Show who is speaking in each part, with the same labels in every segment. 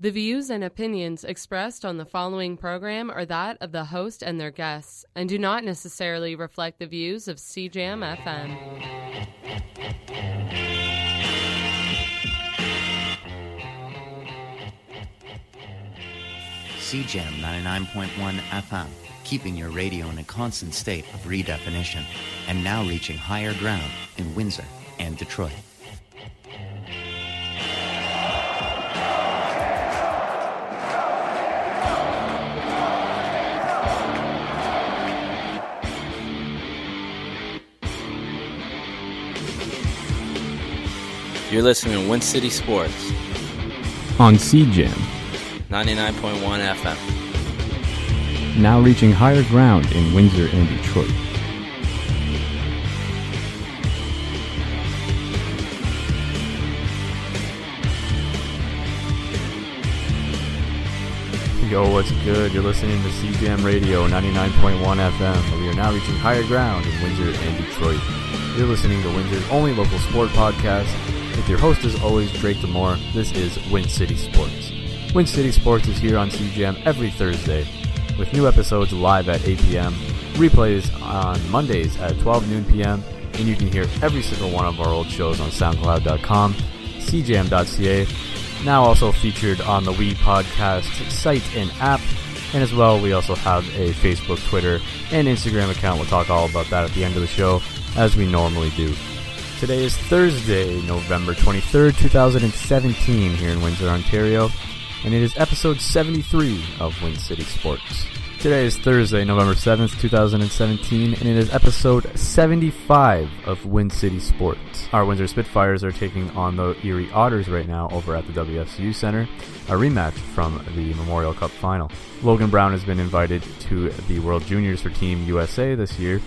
Speaker 1: The views and opinions expressed on the following program are that of the host and their guests and do not necessarily reflect the views of CJAM FM.
Speaker 2: CJAM 99.1 FM, keeping your radio in a constant state of redefinition, and now reaching higher ground in Windsor and Detroit.
Speaker 3: You're listening to Win City Sports,
Speaker 4: on CJAM,
Speaker 3: 99.1 FM.
Speaker 4: now reaching higher ground in Windsor and Detroit. Yo, what's good? You're listening to CJAM Radio 99.1 FM. We are now reaching higher ground in Windsor and Detroit. You're listening to Windsor's only local sport podcast with your host, as always, Drake Demore. This is Win City Sports. Win City Sports is here on CJAM every Thursday with new episodes live at 8 p.m., replays on Mondays at 12 noon p.m., and you can hear every single one of our old shows on SoundCloud.com, CJAM.ca, now also featured on the We Podcast site and app. And as well, we also have a Facebook, Twitter, and Instagram account. We'll talk all about that at the end of the show, as we normally do. Today is Thursday, November 23rd, 2017, here in Windsor, Ontario, and it is episode 73 of Win City Sports. Today is Thursday, November 7th, 2017, and it is episode 75 of Win City Sports. Our Windsor Spitfires are taking on the Erie Otters right now over at the WFCU Center, a rematch from the Memorial Cup final. Logan Brown has been invited to the World Juniors for Team USA this year,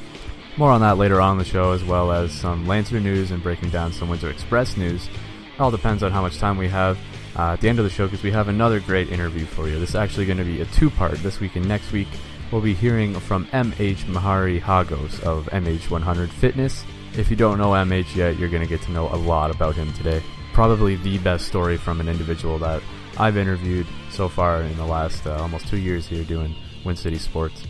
Speaker 4: more on that later on in the show, as well as some Lancer news and breaking down some Windsor Express news. It all depends on how much time we have uh, at the end of the show because we have another great interview for you. This is actually going to be a two part this week and next week. We'll be hearing from MH Mehari Hagos of MH100 Fitness. If you don't know MH yet, you're going to get to know a lot about him today. Probably the best story from an individual that I've interviewed so far in the last uh, almost two years here doing Win City Sports.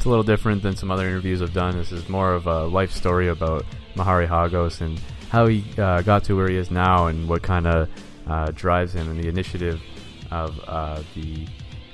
Speaker 4: It's a little different than some other interviews I've done. This is more of a life story about Mehari Hagos and how he uh, got to where he is now and what kind of uh, drives him and the initiative of uh, the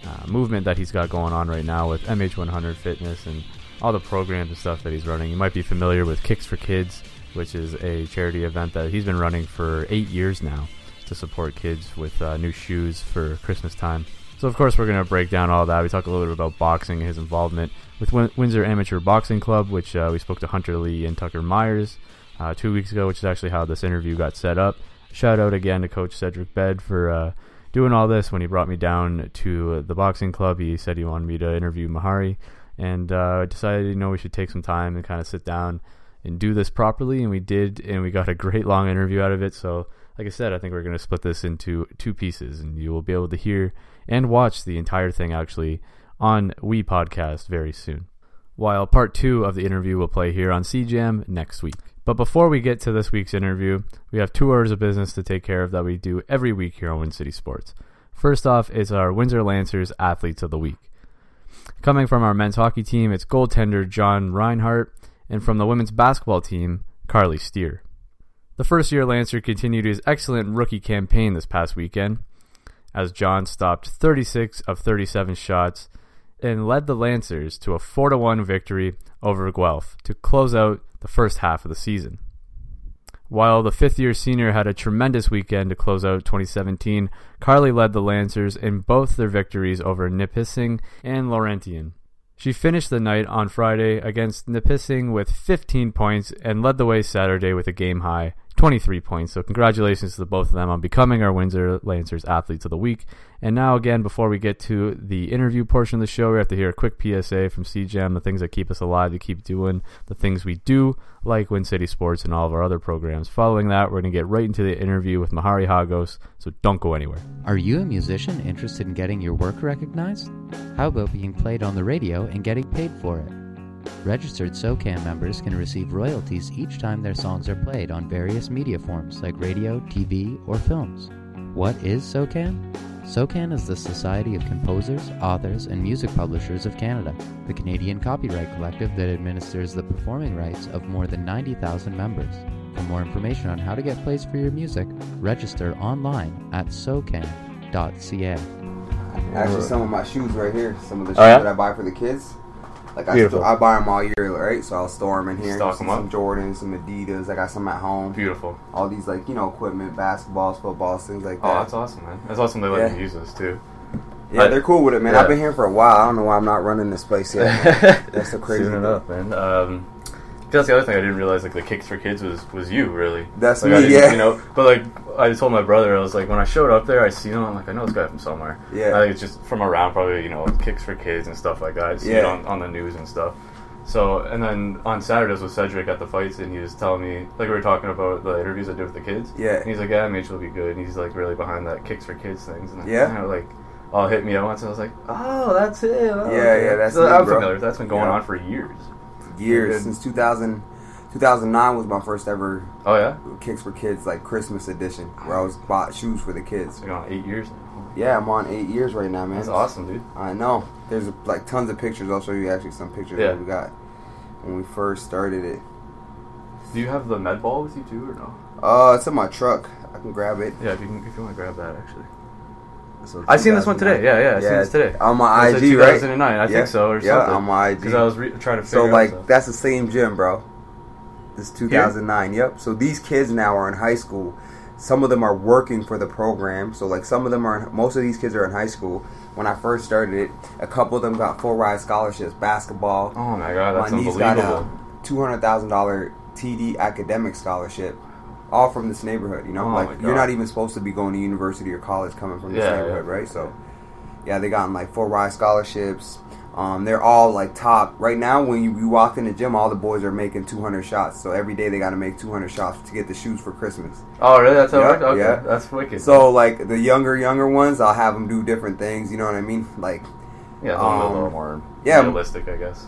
Speaker 4: uh, movement that he's got going on right now with MH100 Fitness and all the programs and stuff that he's running. You might be familiar with Kicks for Kids, which is a charity event that he's been running for eight years now to support kids with uh, new shoes for Christmas time. So, of course, we're going to break down all that. We talk a little bit about boxing and his involvement with Win- Windsor Amateur Boxing Club, which uh, we spoke to Hunter Lee and Tucker Myers uh, two weeks ago, which is actually how this interview got set up. Shout out again to Coach Cedric Bed for uh, doing all this when he brought me down to the boxing club. He said he wanted me to interview Mehari, and uh, I decided, you know, we should take some time and kind of sit down and do this properly, and we did, and we got a great long interview out of it. So, like I said, I think we're going to split this into two pieces, and you will be able to hear and watch the entire thing actually on We Podcast very soon. While part two of the interview will play here on CJAM next week. But before we get to this week's interview, we have two orders of business to take care of that we do every week here on Win City Sports. First off is our Windsor Lancers Athletes of the Week. Coming from our men's hockey team, it's goaltender John Reinhart, and from the women's basketball team, Carly Steer. The first year Lancer continued his excellent rookie campaign this past weekend, as John stopped 36 of 37 shots and led the Lancers to a 4 1 victory over Guelph to close out the first half of the season. While the fifth year senior had a tremendous weekend to close out 2017, Carly led the Lancers in both their victories over Nipissing and Laurentian. She finished the night on Friday against Nipissing with 15 points and led the way Saturday with a game high 23 points. So congratulations to the both of them on becoming our Windsor Lancers Athletes of the Week. And now again, before we get to the interview portion of the show, we have to hear a quick PSA from CJAM, the things that keep us alive, to keep doing the things we do, like Win City Sports and all of our other programs. Following that, we're going to get right into the interview with Mehari Hagos, so don't go anywhere.
Speaker 2: Are you a musician interested in getting your work recognized? How about being played on the radio and getting paid for it? Registered SOCAN members can receive royalties each time their songs are played on various media forms like radio, TV, or films. What is SOCAM? SOCAN is the Society of Composers, Authors, and Music Publishers of Canada, the Canadian copyright collective that administers the performing rights of more than 90,000 members. For more information on how to get plays for your music, register online at socan.ca.
Speaker 5: Actually, some of my shoes right here. Some of the oh, shoes
Speaker 4: Oh, yeah?
Speaker 5: that I buy for the kids. Like I,
Speaker 4: Beautiful.
Speaker 5: sto- I buy them all year, right? So I'll store them in here.
Speaker 4: Stock
Speaker 5: some,
Speaker 4: 'em up.
Speaker 5: some Jordans, some Adidas. I got some at home.
Speaker 4: Beautiful.
Speaker 5: All these like you know equipment, basketballs, footballs, things like that.
Speaker 4: Oh, that's awesome, man. That's awesome they let
Speaker 5: Yeah.
Speaker 4: you use this too.
Speaker 5: Yeah,
Speaker 4: I-
Speaker 5: they're cool with it, man.
Speaker 4: Yeah.
Speaker 5: I've been here for a while. I don't know why I'm not running this place yet. That's so crazy.
Speaker 4: Soon enough, man. Um, 'cause that's the other thing I didn't realize. Like the kicks for kids was was you really.
Speaker 5: That's
Speaker 4: like,
Speaker 5: me, yeah.
Speaker 4: You know, but like I told my brother, I was like, when I showed up there, I seen him. I'm like, I know this guy from somewhere.
Speaker 5: Yeah.
Speaker 4: I think it's just from around, probably you know, kicks for kids and stuff like that. I see it
Speaker 5: Yeah.
Speaker 4: on, on the news and stuff. So and then on Saturdays with Cedric at the fights, and he was telling me like we were talking about the interviews I did with the kids.
Speaker 5: Yeah.
Speaker 4: And he's like, yeah, Mitch will be good. And he's like really behind that kicks for kids things. And
Speaker 5: Yeah.
Speaker 4: You know, like. All hit me at once, and I was like, "Oh, that's it." Oh,
Speaker 5: Yeah,
Speaker 4: okay."
Speaker 5: yeah, that's
Speaker 4: so
Speaker 5: me,
Speaker 4: I'm
Speaker 5: bro.
Speaker 4: familiar. That's been going
Speaker 5: Yeah.
Speaker 4: on for years.
Speaker 5: Years since 2000, 2009 was my first ever
Speaker 4: Oh yeah,
Speaker 5: kicks for kids like Christmas edition, where I was bought shoes for the kids.
Speaker 4: been on eight years.
Speaker 5: Yeah, I'm on eight years right now, man.
Speaker 4: That's awesome, dude.
Speaker 5: I know. There's like tons of pictures. I'll show you actually some pictures
Speaker 4: Yeah.
Speaker 5: that we got when we first started it.
Speaker 4: Do you have the med ball with you too, or no?
Speaker 5: Uh, it's in my truck. I can grab it.
Speaker 4: Yeah, if you can, if you want to grab that, actually.
Speaker 5: So
Speaker 4: I seen this one today. Yeah, yeah, I seen this today.
Speaker 5: On my IG, right?
Speaker 4: 2009, I
Speaker 5: Yeah.
Speaker 4: think so, or
Speaker 5: yeah,
Speaker 4: something.
Speaker 5: on my IG.
Speaker 4: Because I was re- trying to figure so
Speaker 5: like
Speaker 4: out stuff.
Speaker 5: that's the same gym, bro. This is 2009. Yep. So these kids now are in high school. Some of them are working for the program. So like some of them are. In, most of these kids are in high school. When I first started it, a couple of them got full ride scholarships, basketball.
Speaker 4: Oh my god, that's
Speaker 5: my niece got
Speaker 4: unbelievable.
Speaker 5: a two hundred thousand dollar TD academic scholarship, all from this neighborhood. You know,
Speaker 4: Oh
Speaker 5: like you're not even supposed to be going to university or college coming from this
Speaker 4: Yeah,
Speaker 5: neighborhood,
Speaker 4: yeah.
Speaker 5: right? So, yeah, they gotten like full ride scholarships. Um, they're all like top right now. When you, you walk in the gym, all the boys are making 200 shots. So every day they got to make 200 shots to get the shoes for Christmas.
Speaker 4: Oh really? That's how
Speaker 5: Yeah,
Speaker 4: it works? Okay,
Speaker 5: yeah.
Speaker 4: that's wicked.
Speaker 5: So like the younger younger ones, I'll have them do different things. You know what I mean? Like
Speaker 4: yeah, it's a
Speaker 5: um,
Speaker 4: little more
Speaker 5: yeah.
Speaker 4: realistic, I guess.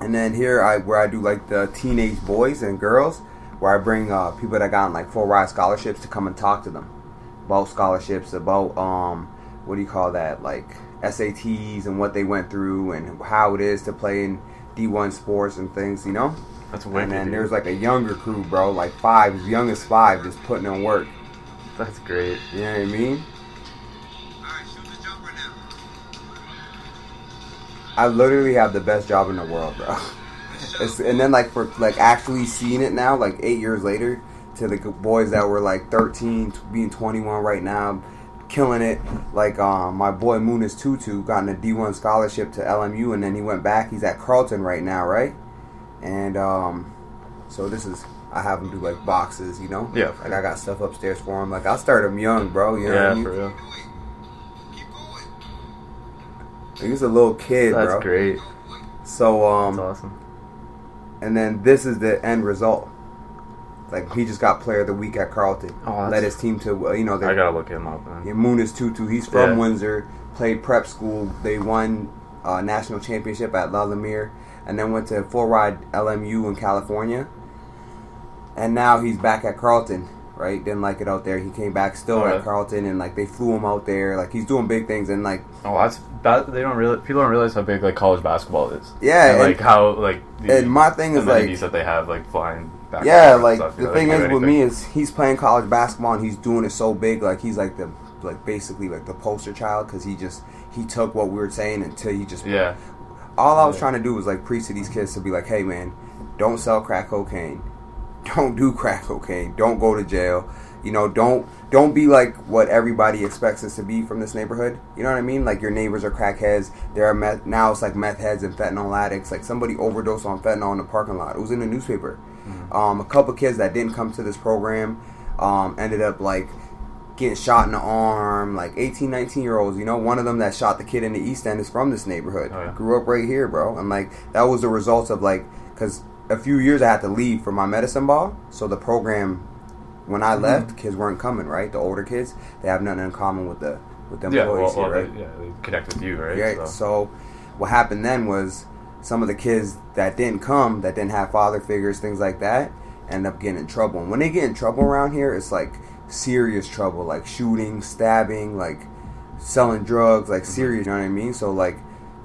Speaker 5: And then here, I where I do like the teenage boys and girls, where I bring uh, people that got like full ride scholarships to come and talk to them about scholarships, about um, what do you call that, like SATs and what they went through and how it is to play in D1 sports and things, you know.
Speaker 4: That's wicked.
Speaker 5: and then
Speaker 4: dude.
Speaker 5: there's like a younger crew, bro, like five, as young as five, just putting in work.
Speaker 4: that's great.
Speaker 5: You know what I mean? Alright, show the job now. I literally have the best job in the world, bro. It's, and then like for like actually seeing it now, like eight years later, to the boys that were like 13, being 21 right now, killing it. Like um, my boy Munis Tutu gotten a D1 scholarship to LMU, and then he went back. He's at Carleton right now, right? And um, so this is I have him do like boxes, you know.
Speaker 4: Yeah.
Speaker 5: Like I got stuff upstairs for him. Like I started him young, bro. You know
Speaker 4: yeah,
Speaker 5: what I mean?
Speaker 4: for real.
Speaker 5: Like, he's a little kid,
Speaker 4: That's
Speaker 5: bro.
Speaker 4: great.
Speaker 5: So um,
Speaker 4: That's awesome.
Speaker 5: And then this is the end result. Like he just got Player of the Week at Carleton.
Speaker 4: Oh, that's-
Speaker 5: Led his team to uh, you know
Speaker 4: I gotta look him up. Man.
Speaker 5: yeah, two-two. He's from
Speaker 4: Yeah.
Speaker 5: Windsor. Played prep school. They won uh, national championship at La Lumiere, and then went to full ride LMU in California. And now he's back at Carleton. Right? Didn't like it out there. He came back still
Speaker 4: Oh,
Speaker 5: at. Carleton, and like they flew him out there. Like he's doing big things, and like
Speaker 4: Oh, that's ba- they don't really people don't realize how big like college basketball is.
Speaker 5: Yeah,
Speaker 4: and,
Speaker 5: and-
Speaker 4: like how like the
Speaker 5: and my thing is, like-
Speaker 4: that they have like flying. Back
Speaker 5: Yeah, like
Speaker 4: stuff,
Speaker 5: the
Speaker 4: know,
Speaker 5: thing is with me is he's playing college basketball and he's doing it so big. Like he's like the like basically like the poster child because he just he took what we were saying until he just
Speaker 4: yeah,
Speaker 5: All I was
Speaker 4: Yeah.
Speaker 5: trying to do was like preach to these kids to be like, hey man, don't sell crack cocaine, don't do crack cocaine, don't go to jail. You know, don't don't be like what everybody expects us to be from this neighborhood. You know what I mean? Like your neighbors are crackheads. There are meth now. It's like meth heads and fentanyl addicts. Like somebody overdosed on fentanyl in the parking lot. It was in the newspaper. Um, a couple kids that didn't come to this program um, ended up like getting shot in the arm. Like 18, 19 year olds. You know, one of them that shot the kid in the East End is from this neighborhood.
Speaker 4: Oh, yeah.
Speaker 5: Grew up right here, bro. And like that was the result of like because a few years I had to leave for my medicine ball. So the program when
Speaker 4: Mm-hmm.
Speaker 5: I left, kids weren't coming. Right, the older kids they have nothing in common with the with the
Speaker 4: yeah.
Speaker 5: employees
Speaker 4: Well, well,
Speaker 5: here, right?
Speaker 4: they, yeah, they connect with you, right?
Speaker 5: Right.
Speaker 4: So-
Speaker 5: So what happened then was some of the kids that didn't come, that didn't have father figures, things like that, end up getting in trouble. And when they get in trouble around here, it's like serious trouble, like shooting, stabbing, like selling drugs, like serious. You know what I mean? So like,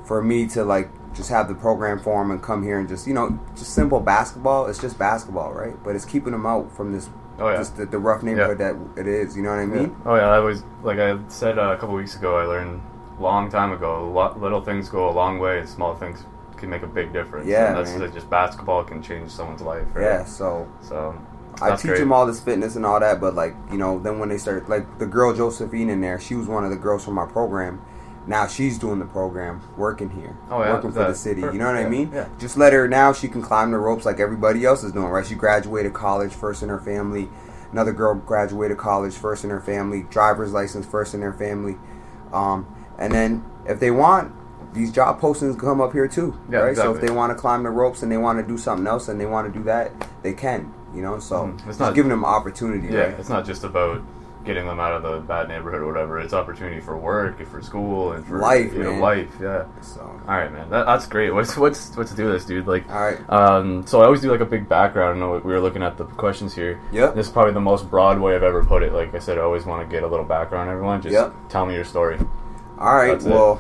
Speaker 5: for me to like just have the program for them and come here and just you know just simple basketball. It's just basketball, right? But it's keeping them out from this.
Speaker 4: Oh, yeah.
Speaker 5: Just the, the rough neighborhood that it is. You know what I mean?
Speaker 4: Oh yeah, I was like I said uh, a couple weeks ago. I learned a long time ago. A lot, little things go a long way, and small things can make a big difference.
Speaker 5: Yeah,
Speaker 4: and that's
Speaker 5: man.
Speaker 4: just basketball can change someone's life. Right?
Speaker 5: Yeah. So
Speaker 4: So
Speaker 5: I teach
Speaker 4: great.
Speaker 5: them all this fitness and all that, but like you know, then when they start like the girl Josephine in there, she was one of the girls from my program. Now she's doing the program, working here,
Speaker 4: Oh, yeah?
Speaker 5: working for the city.
Speaker 4: per-
Speaker 5: You know what I mean?
Speaker 4: yeah.
Speaker 5: Just let her now. She can climb the ropes like everybody else is doing. Right? She graduated college first in her family. Another girl graduated college first in her family. Driver's license first in her family. Um, and then if they want. These job postings come up here too,
Speaker 4: Yeah,
Speaker 5: right? So if they want to climb the ropes and they want to do something else and they want to do that, they can, you know. So
Speaker 4: Mhm. It's
Speaker 5: just
Speaker 4: not-
Speaker 5: giving them opportunity,
Speaker 4: Yeah,
Speaker 5: right?
Speaker 4: it's not just about getting them out of the bad neighborhood or whatever. It's opportunity for work, and for school, and for
Speaker 5: Life,
Speaker 4: you know,
Speaker 5: man.
Speaker 4: life. Yeah.
Speaker 5: So,
Speaker 4: All right, man. That, that's great. What's what's what's to do this, dude? Like,
Speaker 5: all right,
Speaker 4: um, so I always do like a big background. I know we were looking at the questions here.
Speaker 5: Yeah.
Speaker 4: This is probably the most broad way I've ever put it. Like I said, I always want to get a little background everyone. Just
Speaker 5: Yep.
Speaker 4: tell me your story.
Speaker 5: all right.
Speaker 4: That's it.
Speaker 5: Well,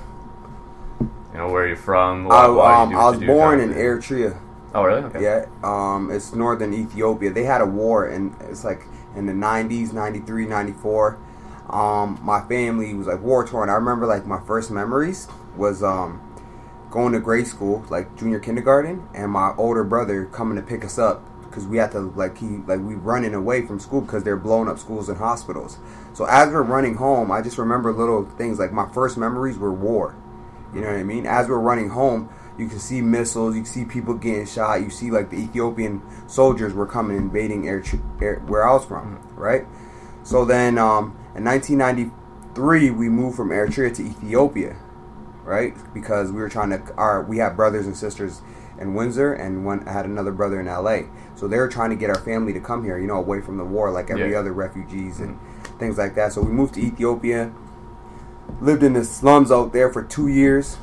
Speaker 4: You know, where you're from.
Speaker 5: I,
Speaker 4: Why, why you
Speaker 5: um,
Speaker 4: do
Speaker 5: I was
Speaker 4: you
Speaker 5: born in. Eritrea.
Speaker 4: Oh, really? Okay.
Speaker 5: Yeah, um, it's northern Ethiopia. They had a war, and it's like in the '90s, '93, '94. Um, my family was like war torn. I remember like my first memories was um, going to grade school, like junior kindergarten, and my older brother coming to pick us up because we had to like he like we running away from school because they're blowing up schools and hospitals. So as we're running home, I just remember little things like my first memories were war. You know what I mean? As we're running home, you can see missiles, you can see people getting shot, you see like the Ethiopian soldiers were coming invading Eritrea, Er- where I was from, right? So then um, in 1993, we moved from Eritrea to Ethiopia, right? Because we were trying to, our we had brothers and sisters in Windsor, and one I had another brother in LA. So they were trying to get our family to come here, you know, away from the war, like every
Speaker 4: Yeah.
Speaker 5: other refugees and things like that. So we moved to Ethiopia, lived in the slums out there for two years,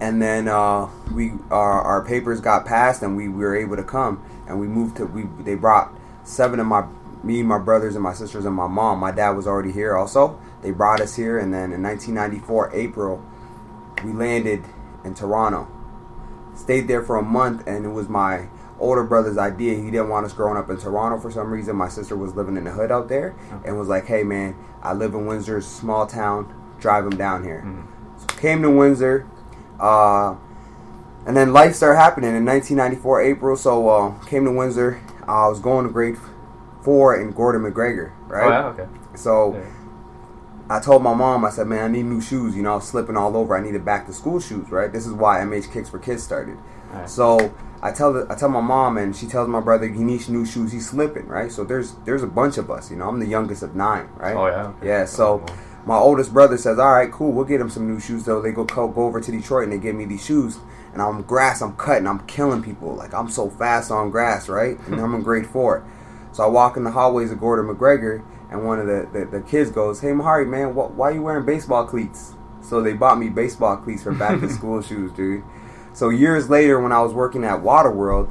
Speaker 5: and then uh, we our, our papers got passed, and we, we were able to come, and we moved to we they brought seven of my me, my brothers, and my sisters, and my mom. My dad was already here also. They brought us here, and then in 1994 April, we landed in Toronto. Stayed there for a month, and it was my older brother's idea. He didn't want us growing up in Toronto for some reason. My sister was living in the hood out there, and was like, "Hey, man, I live in Windsor, small town. Drive him down here." So came to Windsor, uh, and then life started happening in 1994 April. So uh, came to Windsor. I was going to grade four in Gordon McGregor, right?
Speaker 4: Oh, yeah. Okay.
Speaker 5: So
Speaker 4: Yeah.
Speaker 5: I told my mom, I said, man, I need new shoes. You know, I was slipping all over. I need needed back to school shoes, right? This is why MH Kicks for Kids started.
Speaker 4: Alright.
Speaker 5: So I tell the, I tell my mom, and she tells my brother he needs new shoes. He's slipping, right? So there's there's a bunch of us. You know, I'm the youngest of nine, right?
Speaker 4: Oh, yeah? Okay.
Speaker 5: Yeah. So my oldest brother says, all right, cool, we'll get him some new shoes. So they go co- go over to Detroit and they give me these shoes. And I'm grass, I'm cutting, I'm killing people. Like I'm so fast on grass, right? And I'm in grade four. So I walk in the hallways of Gordon McGregor, and one of the, the, the kids goes, "Hey, Mehari, man, wh- why you wearing baseball cleats?" So they bought me baseball cleats for back to school shoes, dude. So years later, when I was working at Waterworld,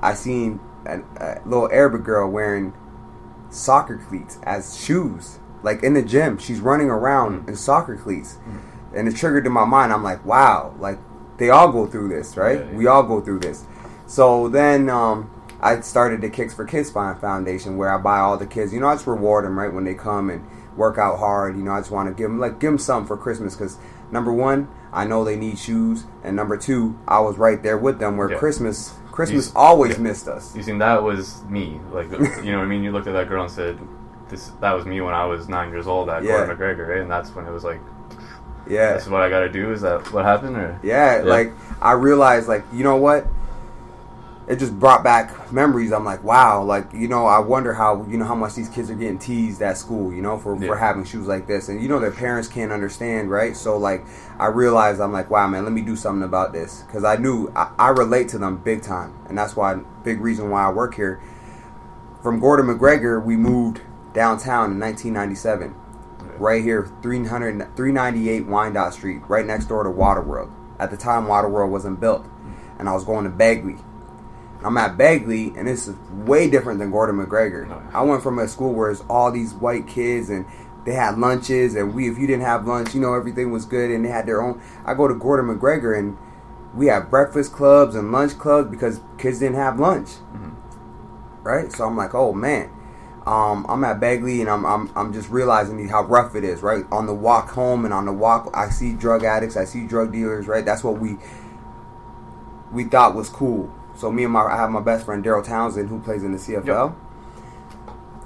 Speaker 5: I seen a, a little Arabic girl wearing soccer cleats as shoes, like in the gym. She's running around in soccer cleats, and it triggered in my mind. I'm like, wow, like they all go through this, right?
Speaker 4: Yeah, yeah.
Speaker 5: We all go through this. So then um, I started the Kicks for Kids Foundation, where I buy all the kids. You know, I just reward them right when they come and work out hard. You know, I just want to give them like give them something for Christmas because number one, I know they need shoes, and number two, I was right there with them where
Speaker 4: Yeah.
Speaker 5: Christmas Christmas
Speaker 4: You-
Speaker 5: always missed us.
Speaker 4: You see, that was me. Like, you know what I mean? You looked at that girl and said, "This that was me when I was nine years old at
Speaker 5: Yeah.
Speaker 4: Gordon McGregor," right? And that's when it was like,
Speaker 5: Yeah,
Speaker 4: "This is what I got to do." Is that what happened? Or
Speaker 5: Yeah,
Speaker 4: Yeah.
Speaker 5: like I realized, like you know what, it just brought back memories. I'm like, wow, like you know, I wonder how you know how much these kids are getting teased at school, you know, for
Speaker 4: Yeah.
Speaker 5: for having shoes like this, and you know their parents can't understand, right? So like, I realized I'm like, wow, man, let me do something about this because I knew I, I relate to them big time, and that's why big reason why I work here. From Gordon McGregor, we moved downtown in 1997 right here 300 398 Wyandotte Street, right next door to Waterworld. At the time, Waterworld wasn't built, mm. and I was going to Bagley. I'm at Bagley, and this is way different than Gordon McGregor. I went from a school where it's all these white kids and they had lunches, and we if you didn't have lunch, you know everything was good, and they had their own. I go to Gordon McGregor, and we have breakfast clubs and lunch clubs because kids didn't have lunch, mm-hmm. right? So I'm like, oh man. Um, I'm at Bagley and I'm, I'm I'm just realizing how rough it is, right? On the walk home and on the walk, I see drug addicts, I see drug dealers, right? That's what we we thought was cool. So me and my I have my best friend Daryl Townsend who plays in the CFL.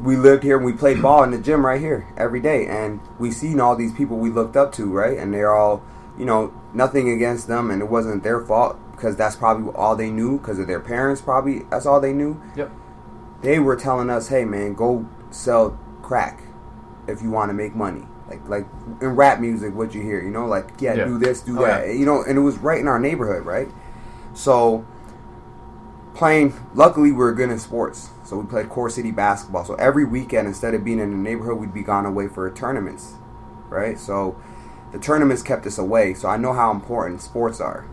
Speaker 5: We lived here and we played ball in the gym right here every day, and we seen all these people we looked up to, right? And they're all, you know, nothing against them, and it wasn't their fault because that's probably all they knew because of their parents. Probably that's all they knew.
Speaker 4: Yep.
Speaker 5: They were telling us, "Hey, man, go sell crack if you want to make money." Like, like in rap music, what you hear, you know, like, yeah,
Speaker 4: Yeah.
Speaker 5: do this, do
Speaker 4: Oh,
Speaker 5: that,
Speaker 4: yeah.
Speaker 5: you know, and it was right in our neighborhood, right? So playing luckily we were good in sports so we played core city basketball so every weekend instead of being in the neighborhood we'd be gone away for tournaments right so the tournaments kept us away so i know how important sports are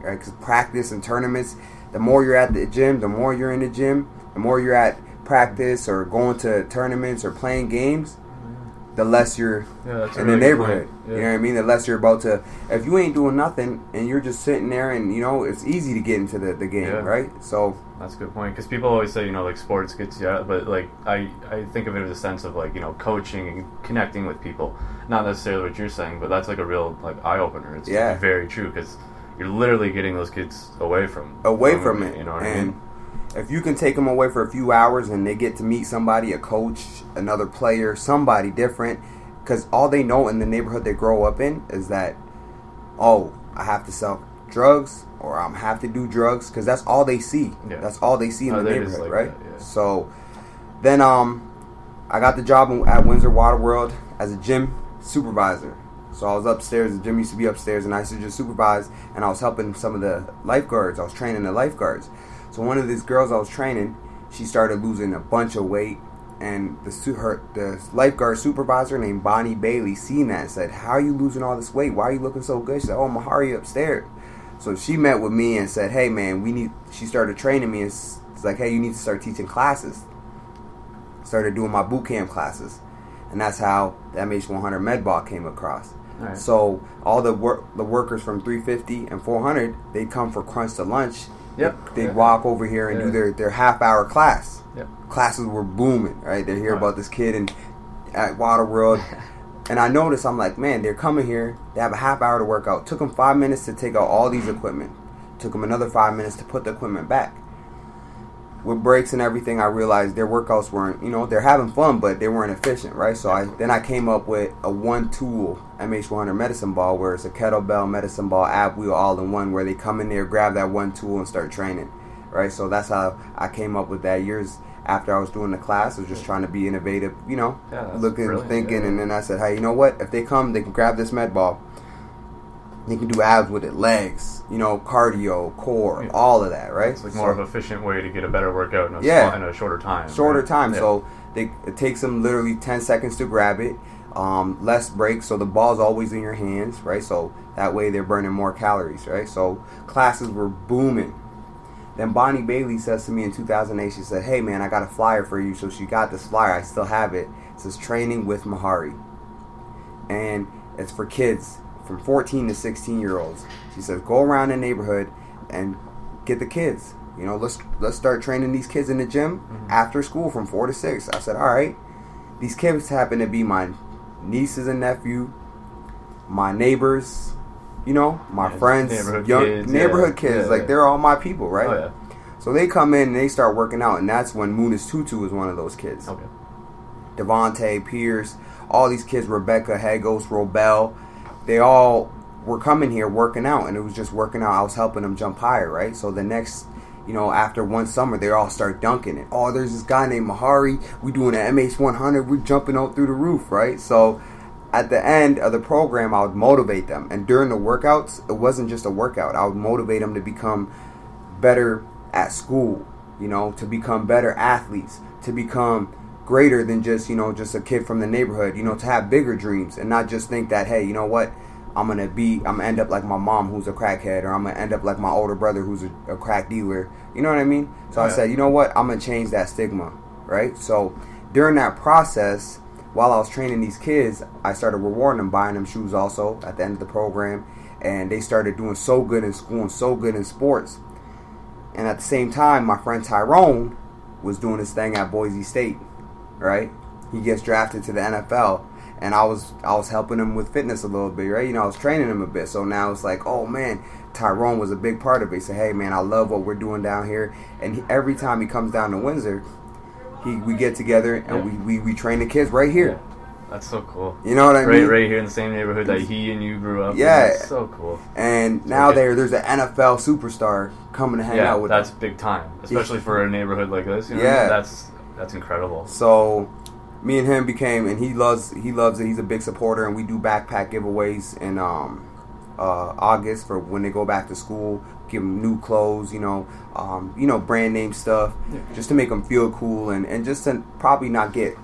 Speaker 5: right because practice and tournaments the more you're at the gym the more you're in the gym the more you're at practice or going to tournaments or playing games the less you're
Speaker 4: Yeah,
Speaker 5: in
Speaker 4: really
Speaker 5: the neighborhood.
Speaker 4: point.
Speaker 5: You know what I mean? The less you're about to, if you ain't doing nothing and you're just sitting there and you know it's easy to get into the, the game,
Speaker 4: Yeah.
Speaker 5: right? So
Speaker 4: That's a good point because people always say you know like sports gets you out, but like I I think of it as a sense of like you know coaching and connecting with people, not necessarily what you're saying, but that's like a real like eye opener. It's
Speaker 5: Yeah.
Speaker 4: very true because you're literally getting those kids away from
Speaker 5: away from it,
Speaker 4: You know what
Speaker 5: and
Speaker 4: I mean?
Speaker 5: If you can take them away for a few hours and they get to meet somebody, a coach, another player, somebody different, because all they know in the neighborhood they grow up in is that, oh, I have to sell drugs or I have to do drugs because that's all they see.
Speaker 4: Yeah.
Speaker 5: That's all they see in
Speaker 4: Oh,
Speaker 5: the neighborhood,
Speaker 4: like
Speaker 5: right?
Speaker 4: that, yeah.
Speaker 5: So then, um, I got the job at Windsor Water World as a gym supervisor. So I was upstairs. The gym used to be upstairs, and I used to just supervise. And I was helping some of the lifeguards. I was training the lifeguards. So one of these girls I was training, she started losing a bunch of weight, and the su- her the lifeguard supervisor named Bonnie Bailey seen that and said, "How are you losing all this weight? Why are you looking so good?" She said, "Oh, Mehari upstairs." So she met with me and said, "Hey, man, we need." She started training me and it's like, "Hey, you need to start teaching classes." Started doing my boot camp classes, and that's how the MH100 MedBall came across.
Speaker 4: Right.
Speaker 5: So all the work the workers from 350 and 400 they come for crunch to lunch.
Speaker 4: Yep.
Speaker 5: They
Speaker 4: Yeah.
Speaker 5: walk over here and
Speaker 4: Yeah.
Speaker 5: do their, their half hour class.
Speaker 4: Yep.
Speaker 5: Classes were booming, right? They hear
Speaker 4: Right.
Speaker 5: about this kid in at Waterworld. and I noticed I'm like, man, they're coming here. They have a half hour to work out. Took them five minutes to take out all these equipment. Took them another five minutes to put the equipment back. With breaks and everything, I realized their workouts weren't, you know, they're having fun, but they weren't efficient, right? So I then I came up with a one-tool MH100 medicine ball, where it's a kettlebell, medicine ball, ab wheel, all in one, where they come in there, grab that one tool, and start training, right? So that's how I came up with that. Years after I was doing the class, I was just trying to be innovative, you know,
Speaker 4: Yeah,
Speaker 5: looking, thinking,
Speaker 4: yeah.
Speaker 5: and then I said, hey, you know what? If they come, they can grab this med ball. They can do abs with it, legs, you know, cardio, core,
Speaker 4: Yeah.
Speaker 5: all of that, right?
Speaker 4: It's like more
Speaker 5: So-
Speaker 4: of an efficient way to get a better workout in a,
Speaker 5: Yeah.
Speaker 4: in a shorter time.
Speaker 5: shorter
Speaker 4: right?
Speaker 5: time.
Speaker 4: Yeah.
Speaker 5: So they, it takes them literally 10 seconds to grab it. Um, less breaks, so the ball's always in your hands, right? So that way they're burning more calories, right? So classes were booming. Then Bonnie Bailey says to me in 2008, she said, "Hey man, I got a flyer for you." So she got this flyer. I still have it. It says "Training with Mehari," and it's for kids from 14 to 16 year olds. She says, "Go around the neighborhood and get the kids. You know, let's let's start training these kids in the gym mm-hmm. after school from four to six. I said, "All right." These kids happen to be my nieces and nephew, my neighbors, you know, my
Speaker 4: Yeah,
Speaker 5: friends,
Speaker 4: neighborhood
Speaker 5: young
Speaker 4: kids,
Speaker 5: neighborhood
Speaker 4: yeah,
Speaker 5: kids.
Speaker 4: yeah,
Speaker 5: like they're all my people, right?
Speaker 4: Oh.
Speaker 5: So they come in and they start working out, and that's when Munis Tutu is one of those kids.
Speaker 4: Okay.
Speaker 5: Devontae, Pierce, all these kids, Rebecca, Hagos, Robel, they all were coming here working out, and it was just working out. I was helping them jump higher, right? So the next, you know, after one summer, they all start dunking it. Oh, there's this guy named Mehari. We doing an MH100. We're jumping out through the roof, right? So at the end of the program, I would motivate them, and during the workouts, it wasn't just a workout. I would motivate them to become better at school, you know, to become better athletes, to become greater than just, you know, just a kid from the neighborhood, you know, to have bigger dreams and not just think that, hey, you know what, I'm gonna be, I'm gonna end up like my mom who's a crackhead, or I'm gonna end up like my older brother who's a, a crack dealer. You know what I mean? So I said, you know what, I'm gonna change that stigma, right? So during that process, while I was training these kids, I started rewarding them, buying them shoes also at the end of the program, and they started doing so good in school and so good in sports. And at the same time, my friend Tyrone was doing his thing at Boise State, right? He gets drafted to the NFL, and I was I was helping him with fitness a little bit, right? You know, I was training him a bit. So now it's like, oh man, Tyrone was a big part of it. He said, hey man, I love what we're doing down here. And he, every time he comes down to Windsor, he we get together and
Speaker 4: Yeah.
Speaker 5: we, we we train the kids right here.
Speaker 4: That's so cool.
Speaker 5: You know what I
Speaker 4: right,
Speaker 5: mean?
Speaker 4: right here in the same neighborhood that he and you grew up. in.
Speaker 5: Yeah.
Speaker 4: That's so cool.
Speaker 5: And now
Speaker 4: Okay.
Speaker 5: there there's an NFL superstar coming to hang
Speaker 4: yeah,
Speaker 5: out with
Speaker 4: that's big time, especially for a neighborhood like this. You know,
Speaker 5: Yeah.
Speaker 4: that's that's incredible.
Speaker 5: So me and him became and he loves he loves it. He's a big supporter and we do backpack giveaways in um uh, August for when they go back to school. Give them new clothes, you know, um, you know, brand name stuff, just to make them feel cool and, and just to probably not get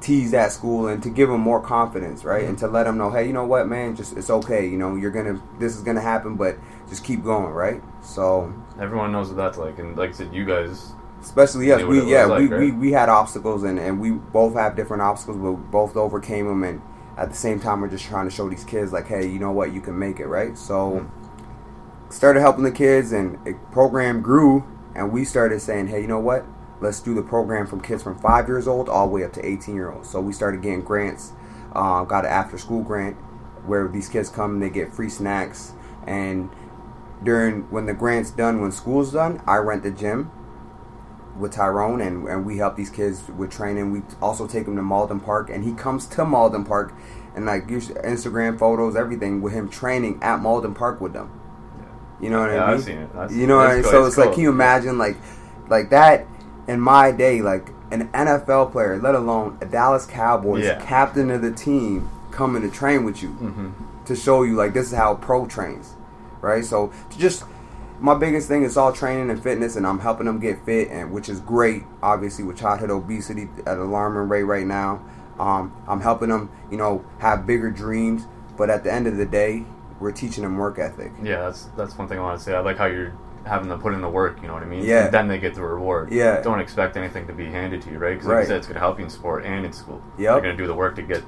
Speaker 5: teased at school and to give them more confidence, right? And to let them know, hey, you know what, man, just it's okay. You know, you're gonna this is gonna happen, but just keep going, right? So
Speaker 4: Everyone knows what that's like, and like I said, you guys.
Speaker 5: Especially
Speaker 4: us,
Speaker 5: we yeah we,
Speaker 4: like,
Speaker 5: we
Speaker 4: right?
Speaker 5: we had obstacles and and we both have different obstacles, but we both overcame them. And at the same time, we're just trying to show these kids like, hey, you know what, you can make it, right? So started helping the kids, and the program grew, and we started saying, hey, you know what, let's do the program from kids from five years old all the way up to 18 year olds. So we started getting grants, uh, got an after school grant where these kids come and they get free snacks and during when the grant's done when school's done i rent the gym with Tyrone, and, and we help these kids with training. We also take him to Malden Park, and he comes to Malden Park, and like Instagram photos, everything with him training at Malden Park with them. You know what
Speaker 4: Yeah,
Speaker 5: I mean?
Speaker 4: I've seen it. That's-
Speaker 5: you know what I mean?
Speaker 4: that's
Speaker 5: So
Speaker 4: cool.
Speaker 5: it's like, can you imagine like, like that in my day, like an NFL player, let alone a Dallas Cowboys
Speaker 4: Yeah.
Speaker 5: captain of the team, coming to train with you
Speaker 4: Mhm.
Speaker 5: to show you like this is how pro trains, right? So to just my biggest thing is all training and fitness, and I'm helping them get fit, and which is great. Obviously, with childhood obesity at an alarming rate right now, um, I'm helping them, you know, have bigger dreams. But at the end of the day, we're teaching them work ethic.
Speaker 4: Yeah, that's that's one thing I want to say. I like how you're having them put in the work. You know what I mean?
Speaker 5: Yeah.
Speaker 4: And then they get the reward.
Speaker 5: Yeah.
Speaker 4: Don't expect anything to be handed to you, right? Because like
Speaker 5: Right.
Speaker 4: you said, it's going to help you in sport and in school.
Speaker 5: Yeah.
Speaker 4: You're going to do the work to get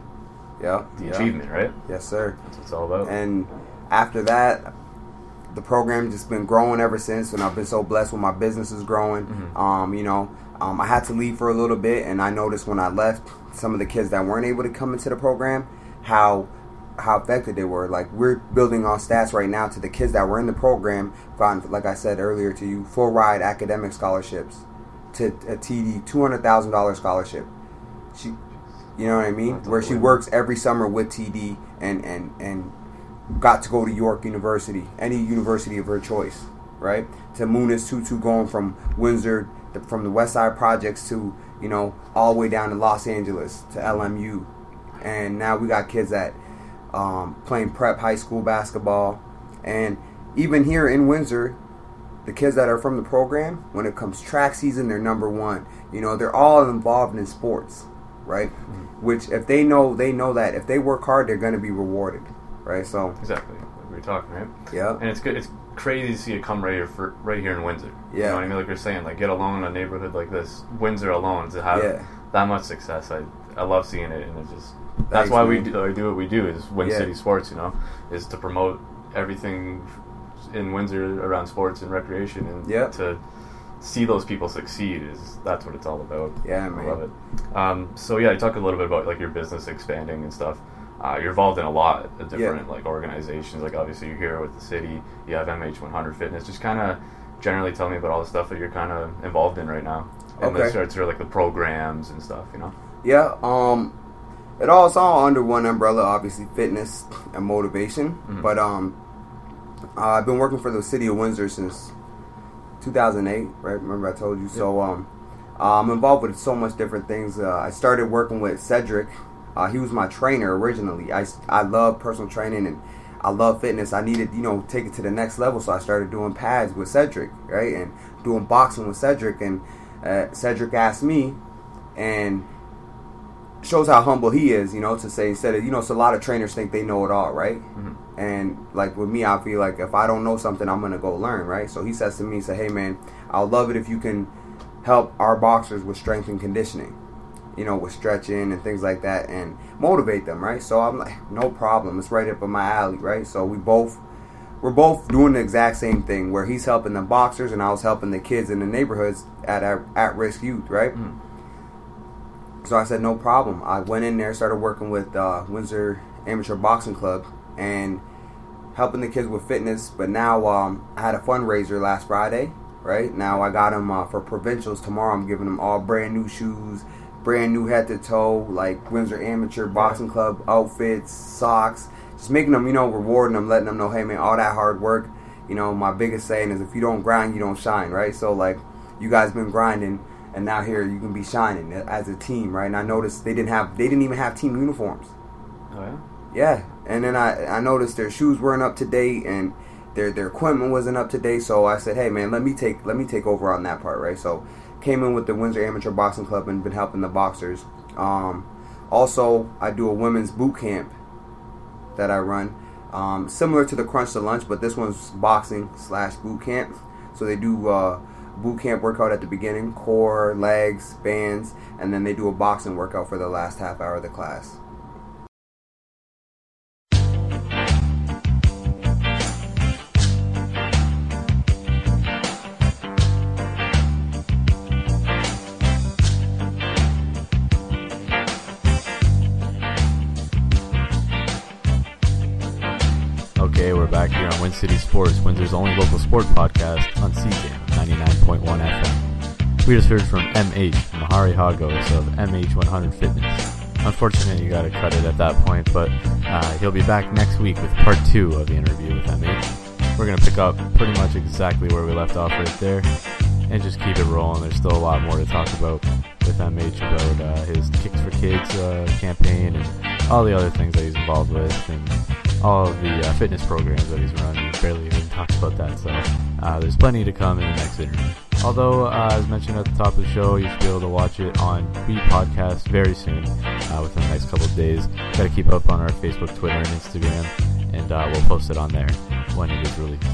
Speaker 5: Yeah,
Speaker 4: the
Speaker 5: yeah.
Speaker 4: achievement, right?
Speaker 5: Yes, sir.
Speaker 4: That's what it's all about.
Speaker 5: And after that, the program just been growing ever since, and I've been so blessed with my business is growing.
Speaker 4: Mhm.
Speaker 5: Um, you know, um, I had to leave for a little bit, and I noticed when I left, some of the kids that weren't able to come into the program, how how effective they were. Like we're building on stats right now to the kids that were in the program, gotten like I said earlier to you, full ride academic scholarships to a TD two hundred thousand dollars scholarship. She, you know what I mean? Where she works every summer with TD and and and got to go to York University, any university of her choice, right? To Munis Tutu going from Windsor, to, from the West Side Projects to, you know, all the way down to Los Angeles to LMU. And now we got kids that um, playing prep high school basketball. And even here in Windsor, the kids that are from the program, when it comes track season, they're number one. You know, they're all involved in sports, right? Which if they know, they know that if they work hard, they're going to be rewarded, right? So,
Speaker 4: exactly. Like we were talking, right?
Speaker 5: yeah.
Speaker 4: And it's good. It's crazy to see it come right here for right here in Windsor. You
Speaker 5: Yeah.
Speaker 4: know what I mean? Like you're saying, like get alone in a neighborhood like this, Windsor alone, to have
Speaker 5: Yeah.
Speaker 4: that much success. I I love seeing it, and it just that's why we do, we do what we do is Win
Speaker 5: Yeah.
Speaker 4: City Sports. You know, is to promote everything in Windsor around sports and recreation, and
Speaker 5: Yep.
Speaker 4: to see those people succeed is that's what it's all about.
Speaker 5: Yeah,
Speaker 4: I
Speaker 5: man.
Speaker 4: love it. Um, so yeah, you talk a little bit about like your business expanding and stuff. Uh, you're involved in a lot of different like organizations. Like obviously you're here with the city. You have MH100 Fitness. Just kind of generally tell me about all the stuff that you're kind of involved in right now. And
Speaker 5: Okay.
Speaker 4: the sort of like the programs and stuff. You know.
Speaker 5: Yeah, um, it all it's all under one umbrella, obviously fitness and motivation.
Speaker 4: Mhm.
Speaker 5: But um, uh, I've been working for the city of Windsor since 2008. Right? Remember I told you. So um, I'm involved with so much different things. Uh, I started working with Cedric. Uh, he was my trainer originally. I I love personal training and I love fitness. I needed you know take it to the next level, so I started doing pads with Cedric, right, and doing boxing with Cedric. And uh, Cedric asked me, and shows how humble he is, you know, to say instead of you know, so a lot of trainers think they know it all, right?
Speaker 4: Mhm.
Speaker 5: And like with me, I feel like if I don't know something, I'm gonna go learn, right? So he says to me, "Say, hey man, I'll love it if you can help our boxers with strength and conditioning." You know, with stretching and things like that, and motivate them, right? So I'm like, no problem. It's right up in my alley, right? So we both we're both doing the exact same thing where he's helping the boxers and I was helping the kids in the neighborhoods at at risk youth, right? Mm. So I said no problem. I went in there, started working with uh, Windsor Amateur Boxing Club and helping the kids with fitness. But now um, I had a fundraiser last Friday, right? Now I got them uh, for provincials tomorrow. I'm giving them all brand new shoes, brand new head to toe, like Windsor Amateur Boxing Club outfits, socks just making them, you know, rewarding them, letting them know, hey man, all that hard work. You know, my biggest saying is if you don't grind, you don't shine, right? So like, you guys been grinding, and now here you can be shining as a team, right? And I noticed they didn't have, they didn't even have team uniforms.
Speaker 4: Oh yeah.
Speaker 5: Yeah, and then I I noticed their shoes weren't up to date and their their equipment wasn't up to date. So I said, hey man, let me take let me take over on that part, right? So came in with the Windsor Amateur Boxing Club and been helping the boxers. Um, also, I do a women's boot camp that I run. Um, similar to the Crunch to Lunch, but this one's boxing slash boot camp. So they do uh, boot camp workout at the beginning, core, legs, bands, and then they do a boxing workout for the last half hour of the class.
Speaker 4: City Sports, Windsor's only local sport podcast on CJAM 99.1 FM. We just heard from MH, Mehari Hagos of MH100 Fitness. Unfortunately, you gotta cut it at that point, but uh, he'll be back next week with part two of the interview with MH. We're gonna pick up pretty much exactly where we left off right there and just keep it rolling. There's still a lot more to talk about with MH about uh, his Kicks for Kids uh, campaign and all the other things that he's involved with and all of the uh, fitness programs that he's run. He barely even talks about that, so uh, there's plenty to come in the next interview. Although, uh, as mentioned at the top of the show, you should be able to watch it on We Podcast very soon, uh, within the next couple of days. Got to keep up on our Facebook, Twitter, and Instagram, and uh, we'll post it on there when it is released.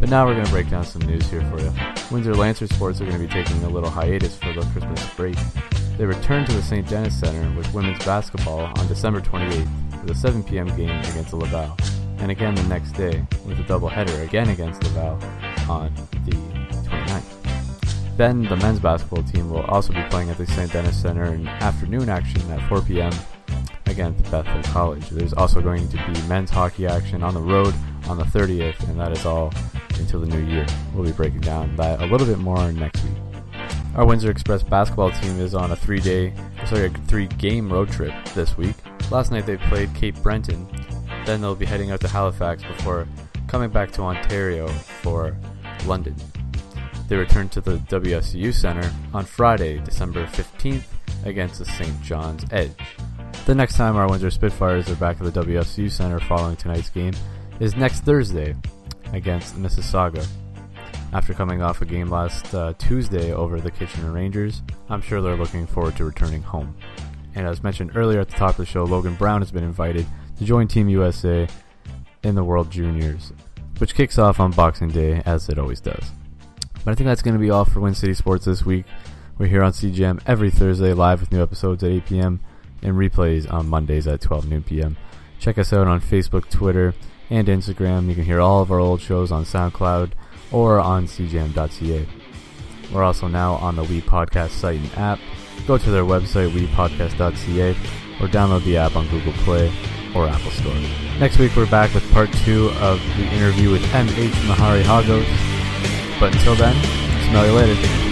Speaker 4: But now we're going to break down some news here for you. Windsor Lancer Sports are going to be taking a little hiatus for the Christmas break. They return to the St. Denis Center with women's basketball on December 28th with a 7 p.m. game against Laval, and again the next day with a doubleheader again against Laval on the 29th. Then the men's basketball team will also be playing at the St. Denis Center in afternoon action at 4 p.m. against Bethel College. There's also going to be men's hockey action on the road on the 30th, and that is all until the new year. We'll be breaking down that a little bit more next week. Our Windsor Express basketball team is on a three-day, sorry, a three-game road trip this week. Last night they played Cape Breton. Then they'll be heading out to Halifax before coming back to Ontario for London. They return to the WSU Center on Friday, December 15th against the St. John's Edge. The next time our Windsor Spitfires are back at the WSU Center following tonight's game is next Thursday against Mississauga. After coming off a game last uh, Tuesday over the Kitchener Rangers, I'm sure they're looking forward to returning home. And as mentioned earlier at the top of the show, Logan Brown has been invited to join Team USA in the World Juniors, which kicks off on Boxing Day as it always does. But I think that's going to be all for Win City Sports this week. We're here on CJAM every Thursday live with new episodes at 8 p.m. and replays on Mondays at 12 noon p.m. Check us out on Facebook, Twitter, and Instagram. You can hear all of our old shows on SoundCloud or on cjam.ca. We're also now on the We Podcast site and app. Go to their website, wepodcast.ca, or download the app on Google Play or Apple Store. Next week, we're back with part two of the interview with M.H. Mehari Hagos. But until then, smell you later.